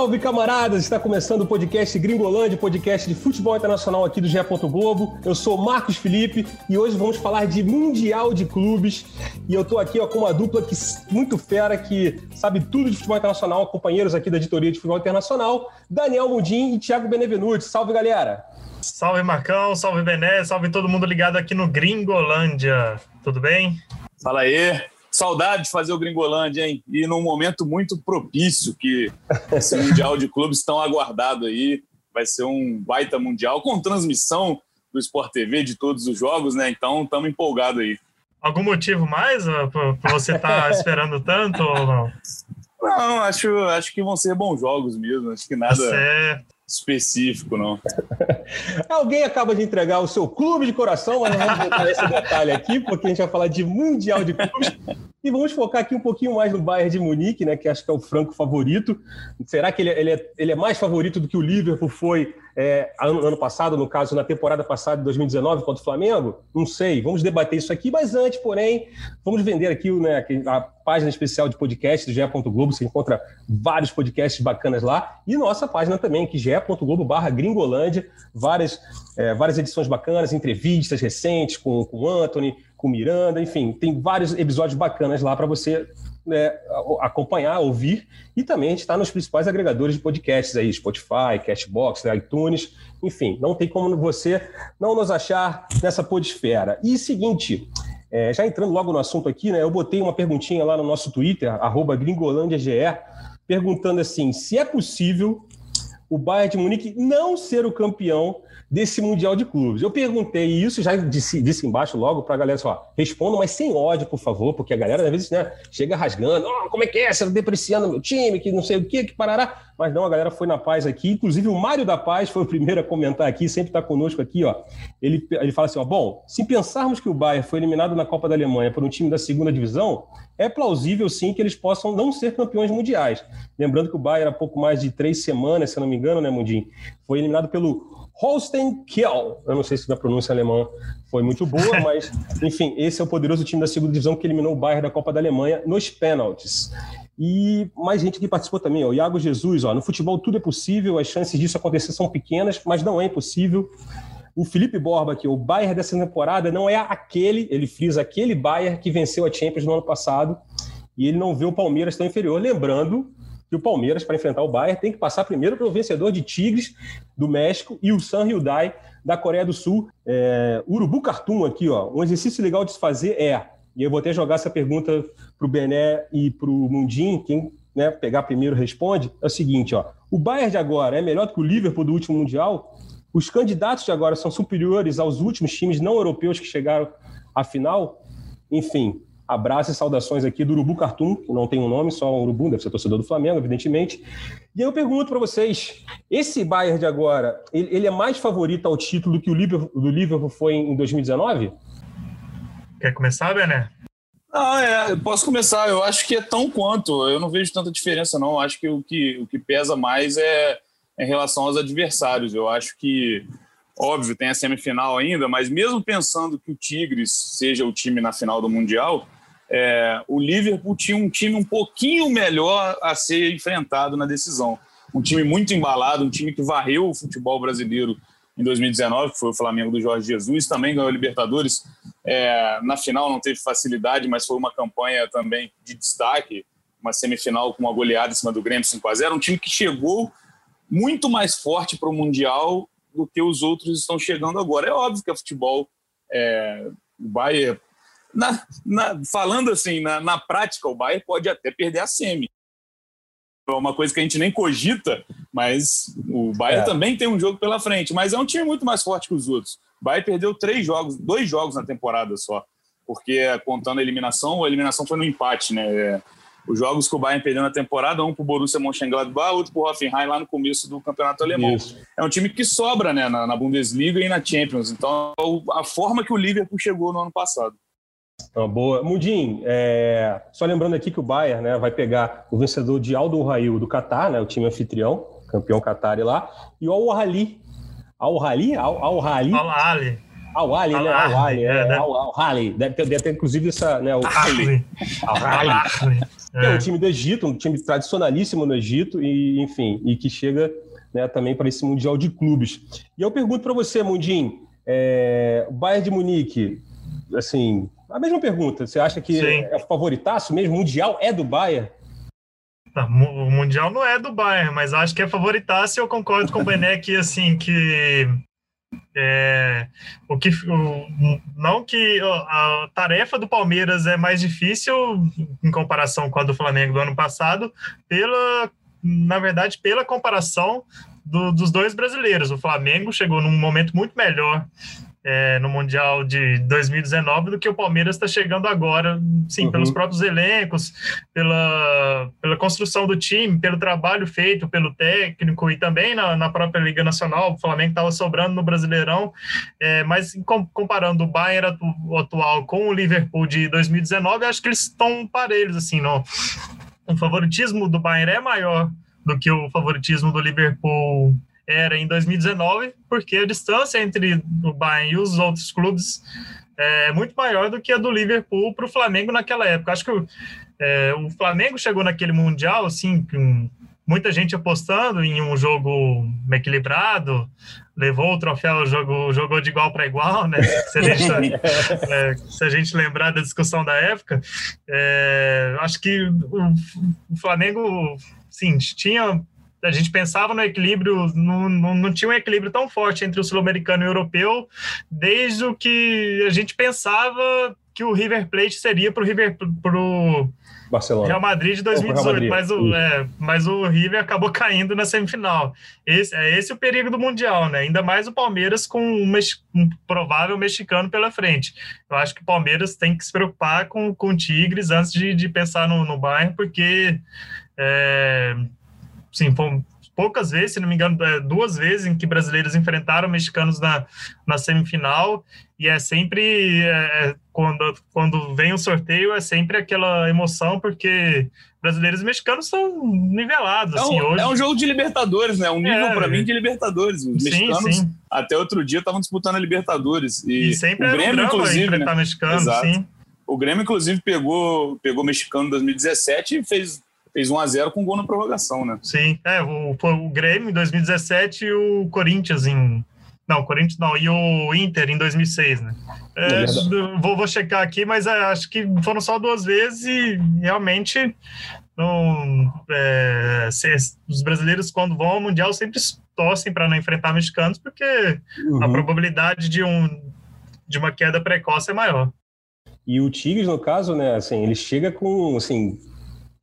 Salve camaradas! Está começando o podcast Gringolândia, podcast de futebol internacional aqui do GE. Globo. Eu sou Marcos Felipe e hoje vamos falar de Mundial de Clubes. E eu estou aqui ó, com uma dupla que, muito fera que sabe tudo de futebol internacional, companheiros aqui da editoria de futebol internacional, Daniel Mundim e Thiago Benevenuti. Salve galera! Salve Marcão, salve Bené, salve todo mundo ligado aqui no Gringolândia. Tudo bem? Fala aí, Saudade de fazer o Gringolândia, hein? E num momento muito propício que esse Mundial de Clubes tão aguardado aí. Vai ser um baita Mundial com transmissão do Sport TV de todos os jogos, né? Então estamos empolgados aí. Algum motivo mais para você estar tá esperando tanto ou não? Não, acho, acho que vão ser bons jogos mesmo. Acho que nada. Tá certo específico, não. Alguém acaba de entregar o seu clube de coração, mas não vamos entrar esse detalhe aqui, porque a gente vai falar de Mundial de Clubes. E vamos focar aqui um pouquinho mais no Bayern de Munique, né, que acho que é o franco favorito. Será que ele, ele, é, ele é mais favorito do que o Liverpool foi é, ano, ano, passado, no caso, na temporada passada de 2019 contra o Flamengo? Não sei, vamos debater isso aqui, mas antes, porém, vamos vender aqui né, a página especial de podcast do GE. Globo, você encontra vários podcasts bacanas lá, e nossa página também, que ge.globo barra gringolândia, várias, é, várias edições bacanas, entrevistas recentes com, com o Anthony, com Miranda, enfim, tem vários episódios bacanas lá para você né, acompanhar, ouvir, e também a gente está nos principais agregadores de podcasts aí, Spotify, Cashbox, né, iTunes, enfim, não tem como você não nos achar nessa podesfera. E seguinte, é, já entrando logo no assunto aqui, né, eu botei uma perguntinha lá no nosso Twitter, arroba gringolândiage, perguntando assim, se é possível o Bayern de Munique não ser o campeão desse Mundial de Clubes. Eu perguntei isso, já disse, disse embaixo logo para a galera, só, respondam, mas sem ódio, por favor, porque a galera às vezes né, chega rasgando, oh, como é que é, você está depreciando meu time, que não sei o que, que parará. Mas não, a galera foi na paz aqui, inclusive o Mário da Paz foi o primeiro a comentar aqui, sempre está conosco aqui, ó. Ele, ele fala assim, ó, bom, se pensarmos que o Bayern foi eliminado na Copa da Alemanha por um time da segunda divisão, é plausível sim que eles possam não ser campeões mundiais. Lembrando que o Bayern há pouco mais de três semanas, se não me engano, né, Mundim, foi eliminado pelo Holstein Kiel. Eu não sei se a pronúncia alemã foi muito boa, mas, enfim, esse é o poderoso time da segunda divisão que eliminou o Bayern da Copa da Alemanha nos pênaltis. E mais gente que participou também, ó. o Iago Jesus, ó, no futebol tudo é possível, as chances disso acontecer são pequenas, mas não é impossível. O Felipe Borba aqui, o Bayern dessa temporada não é aquele, ele frisa aquele Bayern que venceu a Champions no ano passado, e ele não vê o Palmeiras tão inferior. Lembrando que o Palmeiras, para enfrentar o Bayern, tem que passar primeiro pelo vencedor de Tigres do México e o San Hyundai da Coreia do Sul. É, Urubu Cartoon aqui, ó. Um exercício legal de se fazer é, e eu vou até jogar essa pergunta para o Bené e para o Mundim, quem né, pegar primeiro responde, é o seguinte, ó. O Bayern de agora é melhor do que o Liverpool do último Mundial? Os candidatos de agora são superiores aos últimos times não europeus que chegaram à final? Enfim, Abraço e saudações aqui do Urubu Cartoon, que não tem um nome, só um Urubu, deve ser torcedor do Flamengo, evidentemente. E aí eu pergunto para vocês: esse Bayern de agora, ele, ele, é mais favorito ao título do que o Liverpool, do Liverpool foi em 2019? Quer começar, Bené? Ah, é, posso começar. Eu acho que é tão quanto. Eu não vejo tanta diferença, não. Eu acho que o que, o que pesa mais é em relação aos adversários. Eu acho que óbvio, tem a semifinal ainda, mas mesmo pensando que o Tigres seja o time na final do Mundial, é, o Liverpool tinha um time um pouquinho melhor a ser enfrentado na decisão. Um time muito embalado, um time que varreu o futebol brasileiro em 2019, que foi o Flamengo do Jorge Jesus, também ganhou a Libertadores. É, na final não teve facilidade, mas foi uma campanha também de destaque, uma semifinal com uma goleada em cima do Grêmio 5 a 0 Um time que chegou muito mais forte para o Mundial do que os outros estão chegando agora. É óbvio que o futebol, é, o Bayern na, na, falando assim, na, na, prática, o Bayern pode até perder a semi. É uma coisa que a gente nem cogita, mas o Bayern é. também tem um jogo pela frente. Mas é um time muito mais forte que os outros. O Bayern perdeu três jogos, dois jogos na temporada só, porque contando a eliminação, a eliminação foi no empate, né? É, os jogos que o Bayern perdeu na temporada, um para o Borussia Mönchengladbach, outro para o Hoffenheim lá no começo do campeonato alemão. Isso. É um time que sobra né, na, na Bundesliga e na Champions. Então, a forma que o Liverpool chegou no ano passado. Uma boa. Mudim, é... só lembrando aqui que o Bayern né, vai pegar o vencedor de Aldo Rail do Catar, né, o time anfitrião, campeão Qatari lá, e o Al-Hali. Al-Hali? Al-Hali? Al-Hali. Al-Hali, né? Al-Hali, é, né? Al-Hali. Deve ter, deve ter, inclusive, essa, né, o... Al-Hali. Al-Hali. É. é um time do Egito, um time tradicionalíssimo no Egito, e, enfim, e que chega né, também para esse Mundial de Clubes. E eu pergunto para você, Mundim, é, o Bayern de Munique, assim, a mesma pergunta, você acha que Sim. é favoritaço mesmo? O Mundial é do Bayern? Tá, o Mundial não é do Bayern, mas acho que é favoritaço e eu concordo com o Bené que, assim, que é, o que o, não que a tarefa do Palmeiras é mais difícil em comparação com a do Flamengo do ano passado, pela na verdade pela comparação do, dos dois brasileiros. O Flamengo chegou num momento muito melhor é, no Mundial de 2019 do que o Palmeiras está chegando agora, sim, uhum. pelos próprios elencos, pela, pela construção do time, pelo trabalho feito pelo técnico e também na, na própria Liga Nacional. O Flamengo estava sobrando no Brasileirão, é, mas comparando o Bayern atual com o Liverpool de 2019, acho que eles estão parelhos, assim, no, o favoritismo do Bayern é maior do que o favoritismo do Liverpool era em 2019, porque a distância entre o Bayern e os outros clubes é muito maior do que a do Liverpool para o Flamengo naquela época. Acho que é, o Flamengo chegou naquele Mundial, assim, com muita gente apostando em um jogo equilibrado, levou o troféu, jogou, jogou de igual para igual, né? Se a, gente, é, se a, gente, lembrar da discussão da época, é, acho que o, o Flamengo, sim, tinha a gente pensava no equilíbrio, não, não, não tinha um equilíbrio tão forte entre o sul-americano e o europeu, desde o que a gente pensava que o River Plate seria para o River pro Barcelona. Real Madrid de 2018, Madrid. Mas, o, é, mas o River acabou caindo na semifinal. Esse, é esse o perigo do Mundial, né? Ainda mais o Palmeiras com um, um provável mexicano pela frente. Eu acho que o Palmeiras tem que se preocupar com, com o Tigres antes de, de pensar no, no Bayern, porque é, sim, poucas vezes, se não me engano, é, duas vezes em que brasileiros enfrentaram mexicanos na, na semifinal, e é sempre, é, é, quando, quando vem o sorteio, é sempre aquela emoção, porque brasileiros e mexicanos são nivelados. É um, assim, hoje. é um jogo de Libertadores, né? Um nível, é, para mim, de Libertadores. Os sim, mexicanos, sim. até outro dia, estavam disputando a Libertadores. E, e sempre o Grêmio, um inclusive. Enfrentar né? mexicano, Exato. sim. O Grêmio, inclusive, pegou, pegou mexicano em 2017 e fez fez 1 a 0 com gol na prorrogação, né? Sim, é, o, o Grêmio em 2017 e o Corinthians em. Não, o Corinthians não, e o Inter em 2006, né? É, vou, vou checar aqui, mas é, acho que foram só duas vezes e realmente não, é, se, os brasileiros, quando vão ao Mundial, sempre torcem para não enfrentar mexicanos, porque uhum. a probabilidade de, um, de uma queda precoce é maior. E o Tigres, no caso, né, assim, ele chega com, assim,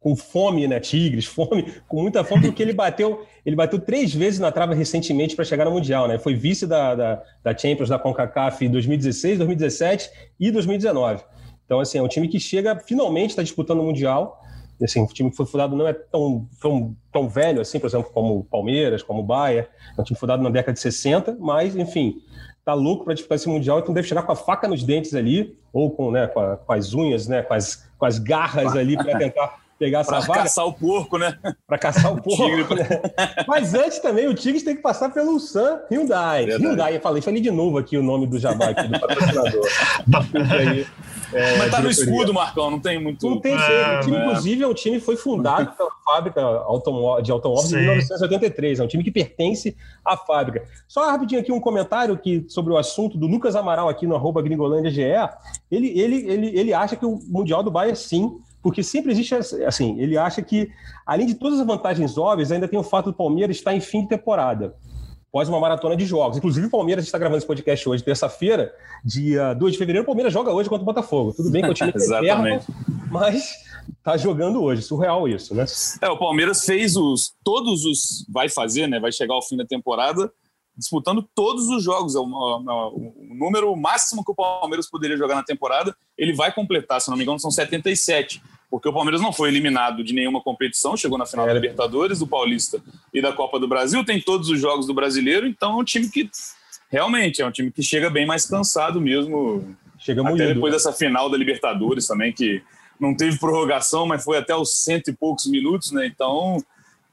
com fome, né? Tigres, fome, com muita fome, porque ele bateu, ele bateu três vezes na trava recentemente para chegar no Mundial, né? Foi vice da, da, da Champions da CONCACAF em 2016, 2017 e 2019. Então, assim, é um time que chega, finalmente está disputando o Mundial. Assim, o time que foi fundado não é tão, tão, tão velho assim, por exemplo, como Palmeiras, como Bayern. É um time fundado na década de 60, mas, enfim, tá louco para disputar esse Mundial, então deve chegar com a faca nos dentes ali, ou com, né, com, a, com as unhas, né, com as, com as garras ali para tentar pegar essa pra vaga. Para caçar o porco, né? Para caçar o porco. Tigre, né? Mas antes também, o Tigres tem que passar pelo Sun Hyundai. Verdade. Hyundai, eu falei, falei de novo aqui o nome do Jabá aqui, do patrocinador. aí, é, Mas tá no escudo, Marcão, não tem muito. Não tem. É, o time, é. inclusive, é um time que foi fundado pela fábrica de automóveis em 1983. É um time que pertence à fábrica. Só rapidinho aqui um comentário que, sobre o assunto do Lucas Amaral aqui no arroba Gringolândia GE. Ele, ele, ele, ele acha que o Mundial do Bayern, sim, porque sempre existe assim, ele acha que, além de todas as vantagens óbvias, ainda tem o fato do Palmeiras estar em fim de temporada, após uma maratona de jogos. Inclusive, o Palmeiras, está gravando esse podcast hoje, terça-feira, dia 2 de fevereiro, o Palmeiras joga hoje contra o Botafogo. Tudo bem que o time Exatamente. mas está jogando hoje. Surreal isso, né? É, o Palmeiras fez os. Todos os. Vai fazer, né? Vai chegar ao fim da temporada disputando todos os jogos. É o, o, o, número máximo que o Palmeiras poderia jogar na temporada. Ele vai completar, se não me engano, são 77 porque o Palmeiras não foi eliminado de nenhuma competição, chegou na final da Libertadores, do Paulista e da Copa do Brasil, tem todos os jogos do brasileiro, então é um time que realmente é um time que chega bem mais cansado mesmo. Chega até depois dessa final da Libertadores também, que não teve prorrogação, mas foi até os cento e poucos minutos, né? Então,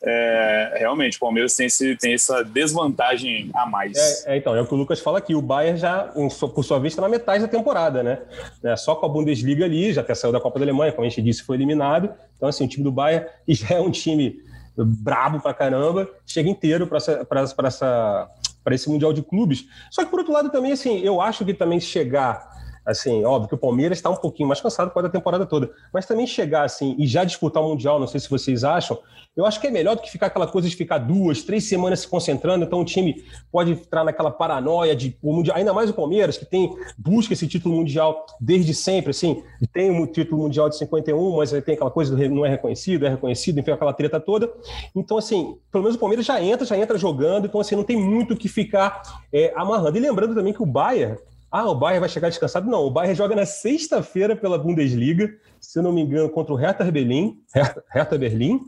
é, realmente, o Palmeiras tem, esse, tem essa desvantagem a mais. É, é, então, é o que o Lucas fala aqui. O Bayern já, por sua vez, está na metade da temporada, né? É, só com a Bundesliga ali, já até saiu da Copa da Alemanha, como a gente disse, foi eliminado. Então, assim, o time do Bayern, que já é um time brabo pra caramba, chega inteiro para essa, essa, esse Mundial de Clubes. Só que, por outro lado, também, assim, eu acho que também chegar Assim, óbvio que o Palmeiras está um pouquinho mais cansado por causa da temporada toda. Mas também chegar assim e já disputar o Mundial, não sei se vocês acham, eu acho que é melhor do que ficar aquela coisa de ficar duas, três semanas se concentrando. Então o time pode entrar naquela paranoia de mundial, ainda mais o Palmeiras, que tem busca esse título mundial desde sempre, assim, tem o um título mundial de 51, mas tem aquela coisa do não é reconhecido, é reconhecido, enfim, aquela treta toda. Então, assim, pelo menos o Palmeiras já entra, já entra jogando, então assim, não tem muito o que ficar é, amarrando. E lembrando também que o Bayern ah, o Bayern vai chegar descansado? Não, o Bayern joga na sexta-feira pela Bundesliga, se não me engano, contra o Hertha Berlim, Hertha, Hertha Berlim,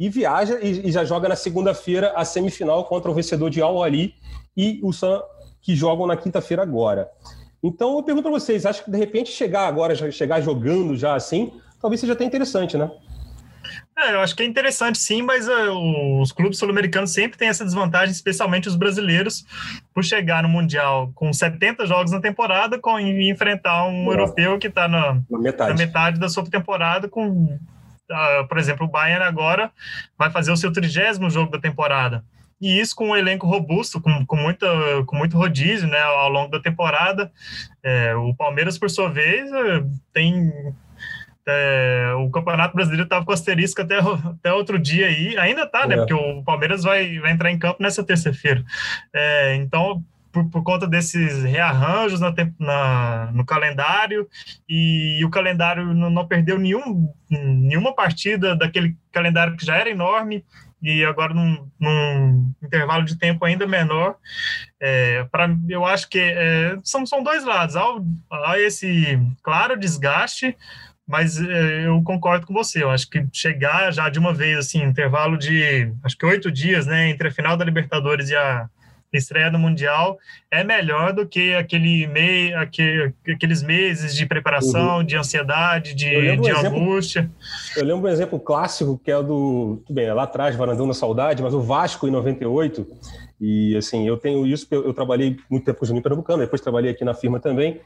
e viaja e, e já joga na segunda-feira a semifinal contra o vencedor de Al-Ali e o San, que jogam na quinta-feira agora. Então, eu pergunto para vocês, acho que de repente chegar agora, chegar jogando já assim, talvez seja até interessante, né? É, eu acho que é interessante sim, mas uh, os clubes sul-americanos sempre têm essa desvantagem, especialmente os brasileiros, por chegar no Mundial com 70 jogos na temporada com, e enfrentar um Nossa. europeu que está na, na, metade. na, metade. da sua temporada com, por exemplo, o Bayern agora vai fazer o seu trigésimo jogo da temporada. E isso com um elenco robusto, com, com, muita, com muito rodízio né, ao longo da temporada. É, o Palmeiras, por sua vez, é, tem é, o Campeonato Brasileiro estava com asterisco até, até outro dia aí, ainda está, né? É. Porque o Palmeiras vai, vai entrar em campo nessa terça-feira. É, então, por, por, conta desses rearranjos na, na, no calendário, e, e o calendário não, não, perdeu nenhum, nenhuma partida daquele calendário que já era enorme, e agora num, num intervalo de tempo ainda menor. É, eu acho que é, são, são dois lados. Há, há esse claro desgaste mas é, eu concordo com você. Eu acho que chegar já de uma vez, assim, intervalo de acho que oito dias, né, entre a final da Libertadores e a estreia do Mundial, é melhor do que aquele mei, aquele, aqueles meses de preparação, uhum. de ansiedade, de, de um angústia. eu lembro um exemplo clássico que é o do. Tudo bem, é lá atrás, Varandão na Saudade, mas o Vasco em 98. E assim, eu tenho isso, eu, eu trabalhei muito tempo com o Juninho Pernambucano, depois trabalhei aqui na firma também.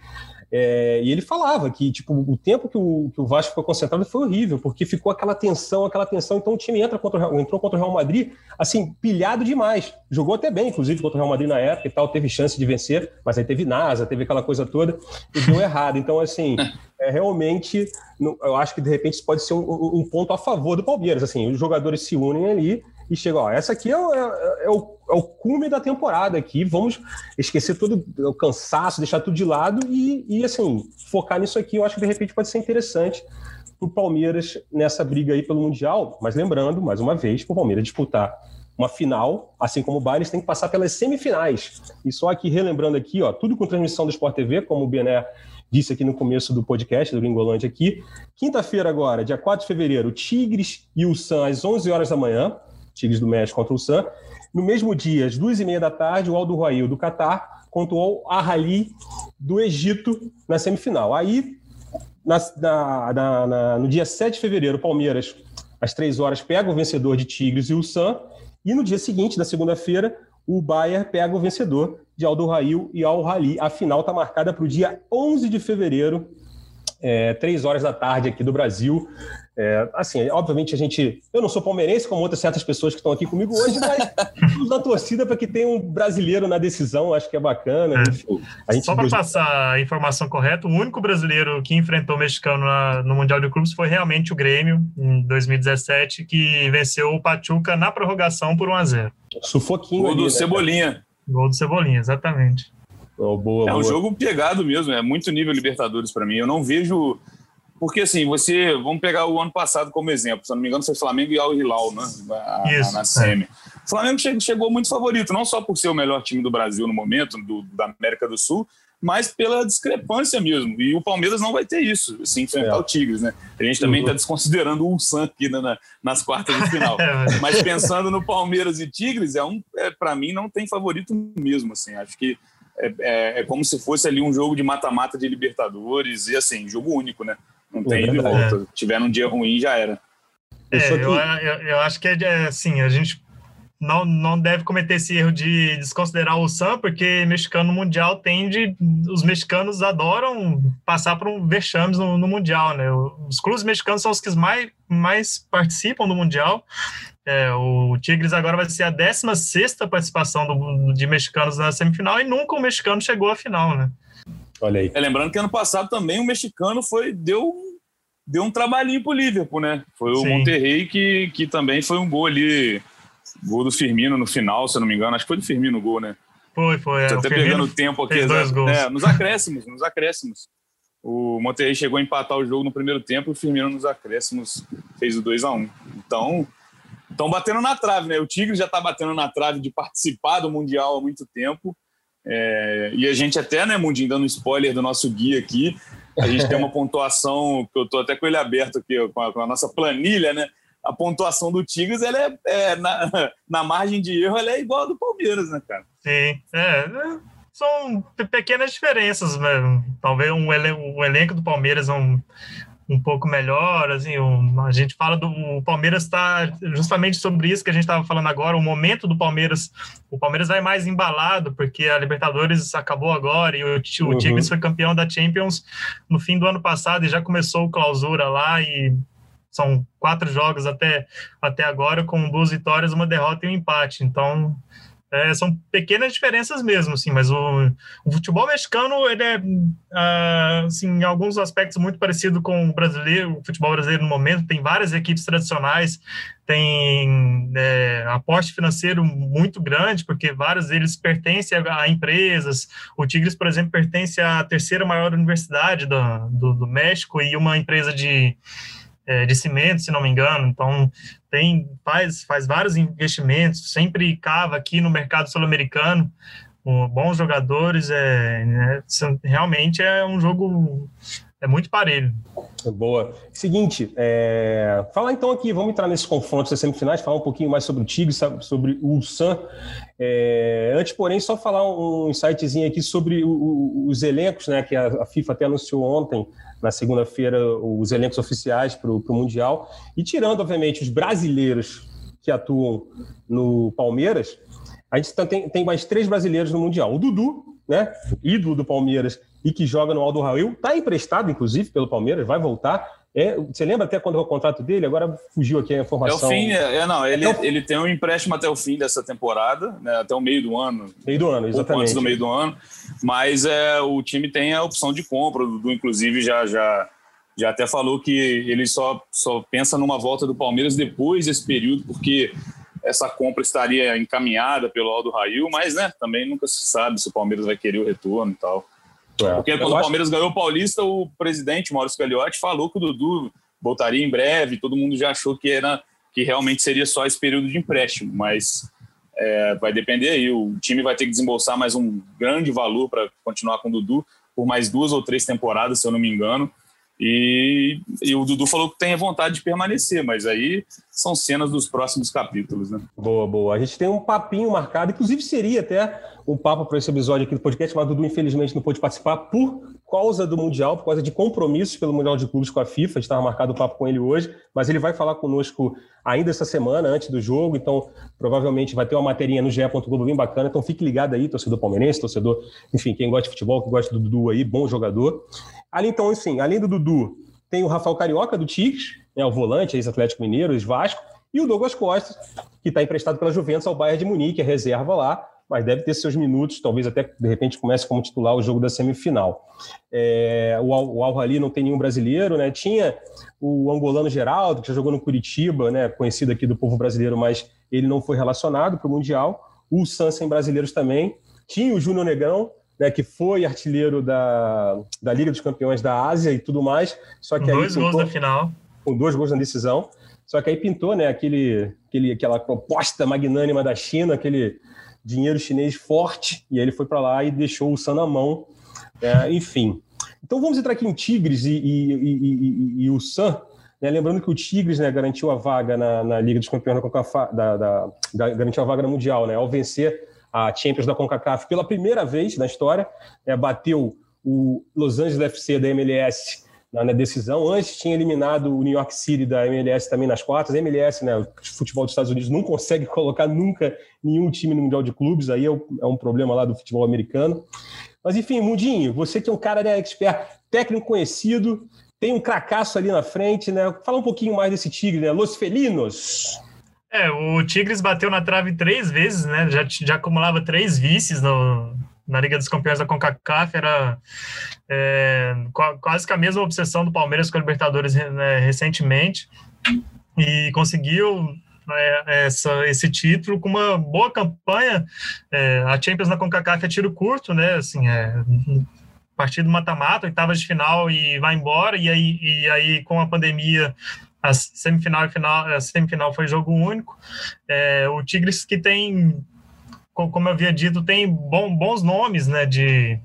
É, e ele falava que tipo, o tempo que o, que o Vasco ficou concentrado foi horrível, porque ficou aquela tensão, aquela tensão. Então o time entra contra o, entrou contra o Real Madrid, assim, pilhado demais. Jogou até bem, inclusive, contra o Real Madrid na época e tal, teve chance de vencer, mas aí teve NASA, teve aquela coisa toda e deu errado. Então, assim, é, realmente, eu acho que de repente isso pode ser um, um ponto a favor do Palmeiras. Assim, os jogadores se unem ali e chega, ó, essa aqui é, é, é, o, é o cume da temporada aqui, vamos esquecer todo o cansaço, deixar tudo de lado e, e assim, focar nisso aqui, eu acho que de repente pode ser interessante para o Palmeiras nessa briga aí pelo Mundial, mas lembrando, mais uma vez, para o Palmeiras disputar uma final, assim como o Bayern, tem que passar pelas semifinais. E só aqui, relembrando aqui, ó, tudo com transmissão do Sport TV, como o Bené disse aqui no começo do podcast, do Gringolândia aqui. Quinta-feira agora, dia 4 de fevereiro, Tigres e o Sam às 11 horas da manhã. Tigres do México contra o Sam. No mesmo dia, às duas e meia da tarde, o Aldo Roail do Catar contra o Al-Ahly do Egito na semifinal. Aí, na, na, na, no dia 7 de fevereiro, o Palmeiras, às três horas, pega o vencedor de Tigres e o Sam. E no dia seguinte, na segunda-feira, o Bayern pega o vencedor de Aldo Rail e Al Rali. A final está marcada para o dia 11 de fevereiro, é, três horas da tarde aqui do Brasil. É, assim, obviamente a gente. Eu não sou palmeirense, como outras certas pessoas que estão aqui comigo hoje, mas na torcida para que tenha um brasileiro na decisão, acho que é bacana. É. Enfim, Só para passar a informação correta, o único brasileiro que enfrentou o mexicano na, no Mundial de Clubes foi realmente o Grêmio, em 2017, que venceu o Pachuca na prorrogação por 1 a 0 Sufoquinho. Gol do né, Cebolinha. Gol do Cebolinha, exatamente. Oh, boa, é boa. um jogo pegado mesmo, é muito nível Libertadores para mim. Eu não vejo porque, assim, você. Vamos pegar o ano passado como exemplo. Se não me engano, foi Flamengo e Al Hilal, né? A, Isso, na SEMI. O Flamengo chegou muito favorito, não só por ser o melhor time do Brasil no momento, do, da América do Sul, mas pela discrepância mesmo. E o Palmeiras não vai ter isso, se enfrentar é. o Tigres, né? A gente também está uhum. desconsiderando o Ulsan aqui na, nas quartas de final. É. mas pensando no Palmeiras e Tigres, é um, é, para mim não tem favorito mesmo, assim. Acho que é, é, é, como se fosse ali um jogo de mata-mata de Libertadores e assim, jogo único, né? Não é tem é volta. Tiver um dia ruim, já era. É, eu, eu, eu, acho que é assim, a gente não, não deve cometer esse erro de desconsiderar o Sam, porque mexicano mundial tende. Os mexicanos adoram passar por um vexames no, no Mundial, né? Os clubes mexicanos são os que mais, mais participam do Mundial. É, o Tigres agora vai ser a 16 participação do, de mexicanos na semifinal e nunca o mexicano chegou à final, né? Olha aí. É, lembrando que ano passado também o mexicano foi deu, deu um trabalhinho pro Liverpool, né? Foi o Sim. Monterrey que, que também foi um gol ali Gol do Firmino no final, se eu não me engano. Acho que foi do Firmino o gol, né? Foi, foi. É. Tô até pegando o tempo aqui. Fez dois gols. É, nos acréscimos, nos acréscimos. O Monterrey chegou a empatar o jogo no primeiro tempo e o Firmino nos acréscimos fez o 2 a 1 Então, estão batendo na trave, né? O Tigre já está batendo na trave de participar do Mundial há muito tempo. É, e a gente até, né, Mundinho, dando spoiler do nosso guia aqui, a gente tem uma pontuação que eu tô até com ele aberto aqui, com a, com a nossa planilha, né? a pontuação do Tigres ela é, é na, na, margem de erro ela é igual a do Palmeiras, né, cara? Sim, é, é são pequenas diferenças, né? talvez um elenco, o elenco do Palmeiras é um, pouco melhor, assim, um, a gente fala do o Palmeiras está justamente sobre isso que a gente estava falando agora, o momento do Palmeiras, o Palmeiras vai mais embalado porque a Libertadores acabou agora e o, o uhum. Tigres foi campeão da Champions no fim do ano passado e já começou o clausura lá e são quatro jogos até, até agora, com duas vitórias, uma derrota e um empate. Então, é, são pequenas diferenças mesmo, assim, mas o, o futebol mexicano, ele é, uh, assim, em alguns aspectos, muito parecido com o brasileiro, o futebol brasileiro no momento, tem várias equipes tradicionais, tem é, aporte financeiro muito grande, porque vários deles pertencem a, a, empresas, o Tigres, por exemplo, pertence à terceira maior universidade do, do, do México e uma empresa de é, de cimento, se não me engano. Então, tem faz, faz vários investimentos, sempre cava aqui no mercado sul-americano, com bons jogadores. É, né, realmente é um jogo é muito parelho. Boa. Seguinte, é... falar então aqui, vamos entrar nesses confrontos das semifinais, falar um pouquinho mais sobre o Tigre, sobre o Ulsan. É... Antes, porém, só falar um insightzinho aqui sobre o, os elencos, né, que a, FIFA até anunciou ontem, na segunda-feira, os elencos oficiais para o Mundial. E tirando, obviamente, os brasileiros que atuam no Palmeiras, a gente tem, tem mais três brasileiros no Mundial. O Dudu, né, ídolo do Palmeiras e que joga no Aldo Raul, está emprestado, inclusive, pelo Palmeiras, vai voltar. É, você lembra até quando é o contrato dele? Agora fugiu aqui a informação. É o fim, é, é não, ele, ele tem um empréstimo até o fim dessa temporada, né, até o meio do ano. Meio do ano, exatamente. antes do meio do ano. Mas é, o time tem a opção de compra. O Dudu, inclusive, já, já, já até falou que ele só, só pensa numa volta do Palmeiras depois desse período, porque essa compra estaria encaminhada pelo Aldo Rail, mas né, também nunca se sabe se o Palmeiras vai querer o retorno e tal. É. Porque quando o Palmeiras ganhou o Paulista, o presidente Maurício Gagliotti falou que o Dudu voltaria em breve, todo mundo já achou que era que realmente seria só esse período de empréstimo, mas é, vai depender aí. O time vai ter que desembolsar mais um grande valor para continuar com o Dudu por mais duas ou três temporadas, se eu não me engano. E, e, o Dudu falou que tem vontade de permanecer, mas aí são cenas dos próximos capítulos, né? Boa, boa. A gente tem um papinho marcado, inclusive seria até um papo para esse episódio aqui do podcast, mas o Dudu infelizmente não pôde participar por causa do Mundial, por causa de compromissos pelo Mundial de Clubes com a FIFA. Estava marcado o papo com ele hoje, mas ele vai falar conosco ainda essa semana, antes do jogo, então provavelmente vai ter uma materinha no GE. Globo bem bacana, então fique ligado aí, torcedor palmeirense, torcedor, enfim, quem gosta de futebol, que gosta do Dudu aí, bom jogador. Ali, então, assim, além do Dudu, tem o Rafael Carioca, do Tigres, né, o volante, ex-Atlético Mineiro, ex-Vasco, e o Douglas Costa, que está emprestado pela Juventus ao Bayern de Munique, é reserva lá, mas deve ter seus minutos, talvez até, de repente, comece como titular o jogo da semifinal. É, o, o Al-Hali não tem nenhum brasileiro, né? Tinha o angolano Geraldo, que já jogou no Curitiba, né? conhecido aqui do povo brasileiro, mas ele não foi relacionado para o Mundial. O Sansen brasileiros também. Tinha o Júnior Negrão, né, que foi artilheiro da, da Liga dos Campeões da Ásia e tudo mais. Só que com dois gols na final. Com dois gols na decisão. Só que aí pintou né, aquele, aquele, aquela proposta magnânima da China, aquele dinheiro chinês forte, e aí ele foi para lá e deixou o San na mão. É, enfim. Então vamos entrar aqui em Tigres e, e, e, e o San. Né, lembrando que o Tigres né, garantiu a vaga na, na Liga dos Campeões da, da, da, da, garantiu a vaga Mundial, né, ao vencer a Champions da CONCACAF pela primeira vez na história, né, bateu o Los Angeles FC da MLS na, decisão. Antes tinha eliminado o New York City da MLS também nas quartas. A MLS, né, o futebol dos Estados Unidos, não consegue colocar nunca nenhum time no Mundial de Clubes, aí é, é um problema lá do futebol americano. Mas enfim, Mundinho, você que é um cara né, expert, técnico conhecido, tem um cracaço ali na frente, né? Fala um pouquinho mais desse Tigre, né? Los Felinos. É, o Tigres bateu na trave três vezes, né? Já, já acumulava três vices no, na Liga dos Campeões da CONCACAF, era é, quase que a mesma obsessão do Palmeiras com a Libertadores né, recentemente, e conseguiu é, essa, esse título com uma boa campanha. É, a Champions na CONCACAF é tiro curto, né? Assim, é, partido mata-mata, oitavas de final e vai embora, e aí, e aí com a pandemia a semifinal e final, a semifinal foi jogo único. É, o Tigres que tem, como eu havia dito, tem bom, bons nomes né, de,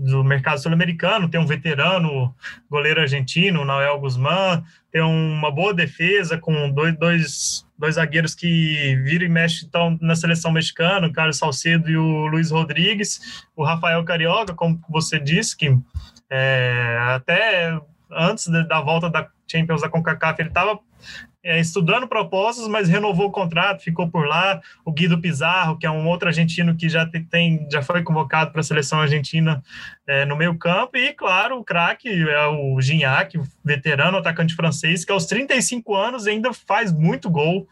do mercado sul-americano, tem um veterano goleiro argentino, Noel Guzmán, tem uma boa defesa com dois, dois, dois zagueiros que viram e mexem estão na seleção mexicana, o Carlos Salcedo e o Luiz Rodrigues, o Rafael Carioca, como você disse, que é, até antes da volta da Champions da CONCACAF, ele estava é, estudando propostas, mas renovou o contrato, ficou por lá. O Guido Pizarro, que é um outro argentino que já tem, já foi convocado para a seleção argentina é, no meio campo, e claro, o craque é o Gignac, veterano atacante francês, que aos 35 anos ainda faz muito gol.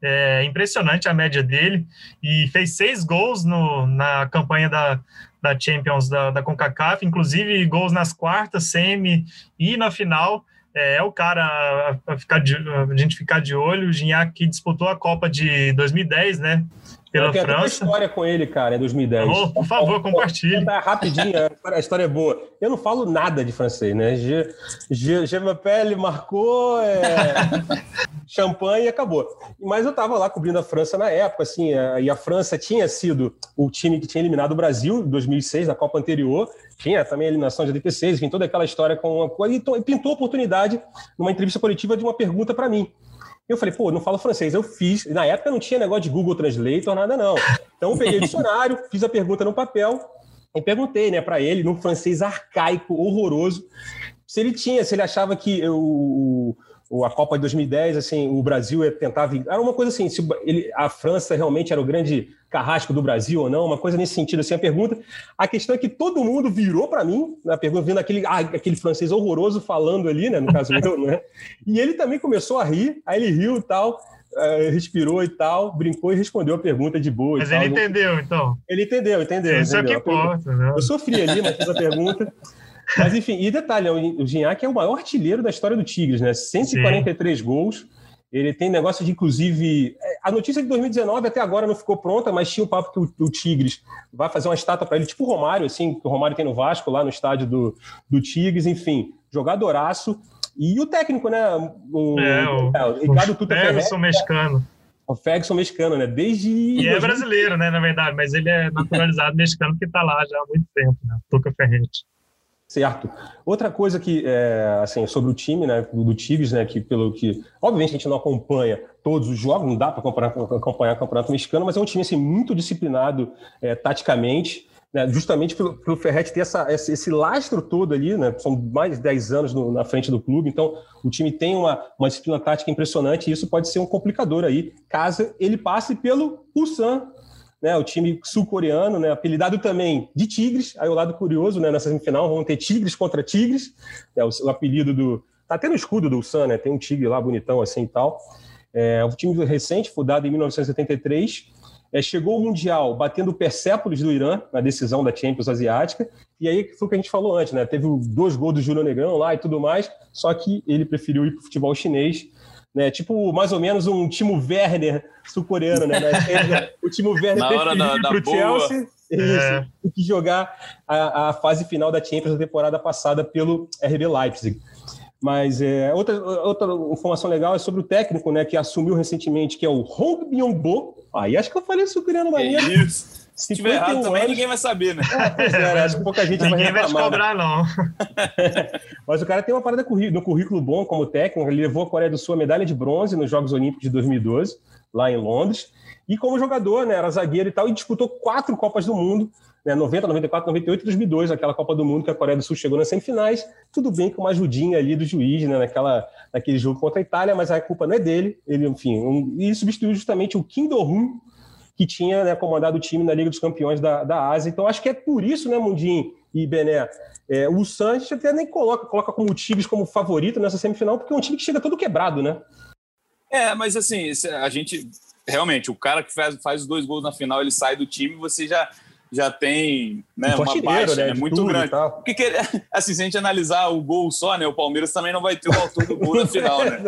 É impressionante a média dele, e fez seis gols no, na campanha da, da Champions da, da CONCACAF, inclusive gols nas quartas, semi e na final é, é o cara a, ficar de, a gente ficar de olho. O Gignac que disputou a Copa de 2010, né? Pela eu França. Uma história com ele, cara, em 2010. Oh, por favor, compartilhe. Rapidinho, a história é boa. Eu não falo nada de francês, né? Je, je, je m'appelle, marcou, é... champanhe e acabou. Mas eu estava lá cobrindo a França na época, assim, e a França tinha sido o time que tinha eliminado o Brasil em 2006, na Copa anterior, tinha também a eliminação de 86, enfim, toda aquela história com uma coisa, e pintou a oportunidade numa entrevista coletiva de uma pergunta para mim. Eu falei, pô, não falo francês. Eu fiz. Na época não tinha negócio de Google Translator, nada não. Então eu peguei o dicionário, fiz a pergunta no papel e perguntei, né, para ele, num francês arcaico, horroroso, se ele tinha, se ele achava que o, a Copa de 2010, assim, o Brasil vir. Era uma coisa assim, se ele, a França realmente era o grande carrasco do Brasil ou não, uma coisa nesse sentido, assim, a pergunta. A questão é que todo mundo virou para mim, na pergunta, vendo aquele, ah, aquele francês horroroso falando ali, né, no caso eu, né? E ele também começou a rir, aí ele riu e tal. Uh, respirou e tal, brincou e respondeu a pergunta de boa. Mas ele tal. entendeu, então? Ele entendeu, entendeu. Isso entendeu. é que importa, né? Eu sofri ali, mas fiz a pergunta. Mas enfim, e detalhe, o Gignac é o maior artilheiro da história do Tigres, né? 143 Sim. gols. Ele tem negócio de, inclusive. É, a notícia de 2019 até agora não ficou pronta, mas tinha o papo que o, o Tigres vai fazer uma estátua para ele, tipo o Romário, assim, que o Romário tem no Vasco, lá no estádio do, do Tigres, enfim, jogadoraço. E o técnico, né? O, é, o, é, o Ricardo Tuta Ferguson mexicano. O Ferguson mexicano, né? Desde. E é brasileiro, né, na verdade, mas ele é naturalizado mexicano porque está lá já há muito tempo, né? Tuca Ferretti. Certo. Outra coisa que, é, assim, sobre o time, né, do Tigres, né, que pelo que, obviamente a gente não acompanha todos os jogos, não dá para acompanhar, o Campeonato Mexicano, mas é um time, assim, muito disciplinado é, taticamente, né, justamente pelo, pelo Ferretti ter essa, esse, esse, lastro todo ali, né, são mais de 10 anos no, na frente do clube, então o time tem uma, uma disciplina tática impressionante e isso pode ser um complicador aí, caso ele passe pelo Ulsan, né, o time sul-coreano, né, apelidado também de Tigres, aí o lado curioso, né, nessa semifinal vão ter Tigres contra Tigres, né, o, o, apelido do... Tá até no escudo do Ulsan, né, tem um tigre lá bonitão assim e tal. É um time recente, fundado em 1973, é, chegou ao Mundial batendo o Persépolis do Irã na decisão da Champions Asiática, e aí foi o que a gente falou antes, né, teve dois gols do Júlio Negrão lá e tudo mais, só que ele preferiu ir para o futebol chinês, né? Tipo, mais ou menos um Timo Werner sul-coreano, né? o Timo Werner Na hora da, da pro Chelsea é. que jogar a, a, fase final da Champions da temporada passada pelo RB Leipzig. Mas é, outra, outra informação legal é sobre o técnico, né, que assumiu recentemente, que é o Hong Byung-bo. Aí acho que eu falei sul-coreano maneiro. Isso. Se tiver errado também, anos... ninguém vai saber, né? É, pois é, né? acho que pouca gente ninguém vai, vai te cobrar, não. Mas o cara tem uma parada no currículo bom como técnico. Ele levou a Coreia do Sul a medalha de bronze nos Jogos Olímpicos de 2012, lá em Londres. E como jogador, né? Era zagueiro e tal, e disputou quatro Copas do Mundo né, 90, 94, 98 e 2002, aquela Copa do Mundo que a Coreia do Sul chegou nas semifinais. Tudo bem com uma ajudinha ali do juiz, né, naquela, naquele jogo contra a Itália, mas a culpa não é dele. Ele, enfim, um, e substituiu justamente o Kim Do-hoon, que tinha né, comandado o time na Liga dos Campeões da, da Ásia. Então, acho que é por isso, né, Mundinho e Bené, é, o Sanches até nem coloca, coloca como o Tigres como favorito nessa semifinal, porque é um time que chega todo quebrado, né? É, mas assim, a gente realmente, o cara que faz, faz os dois gols na final, ele sai do time, você já já tem né, uma baixa né, né muito grande. Porque, assim, se a gente analisar o gol só, né, o Palmeiras também não vai ter o autor do gol na final, né?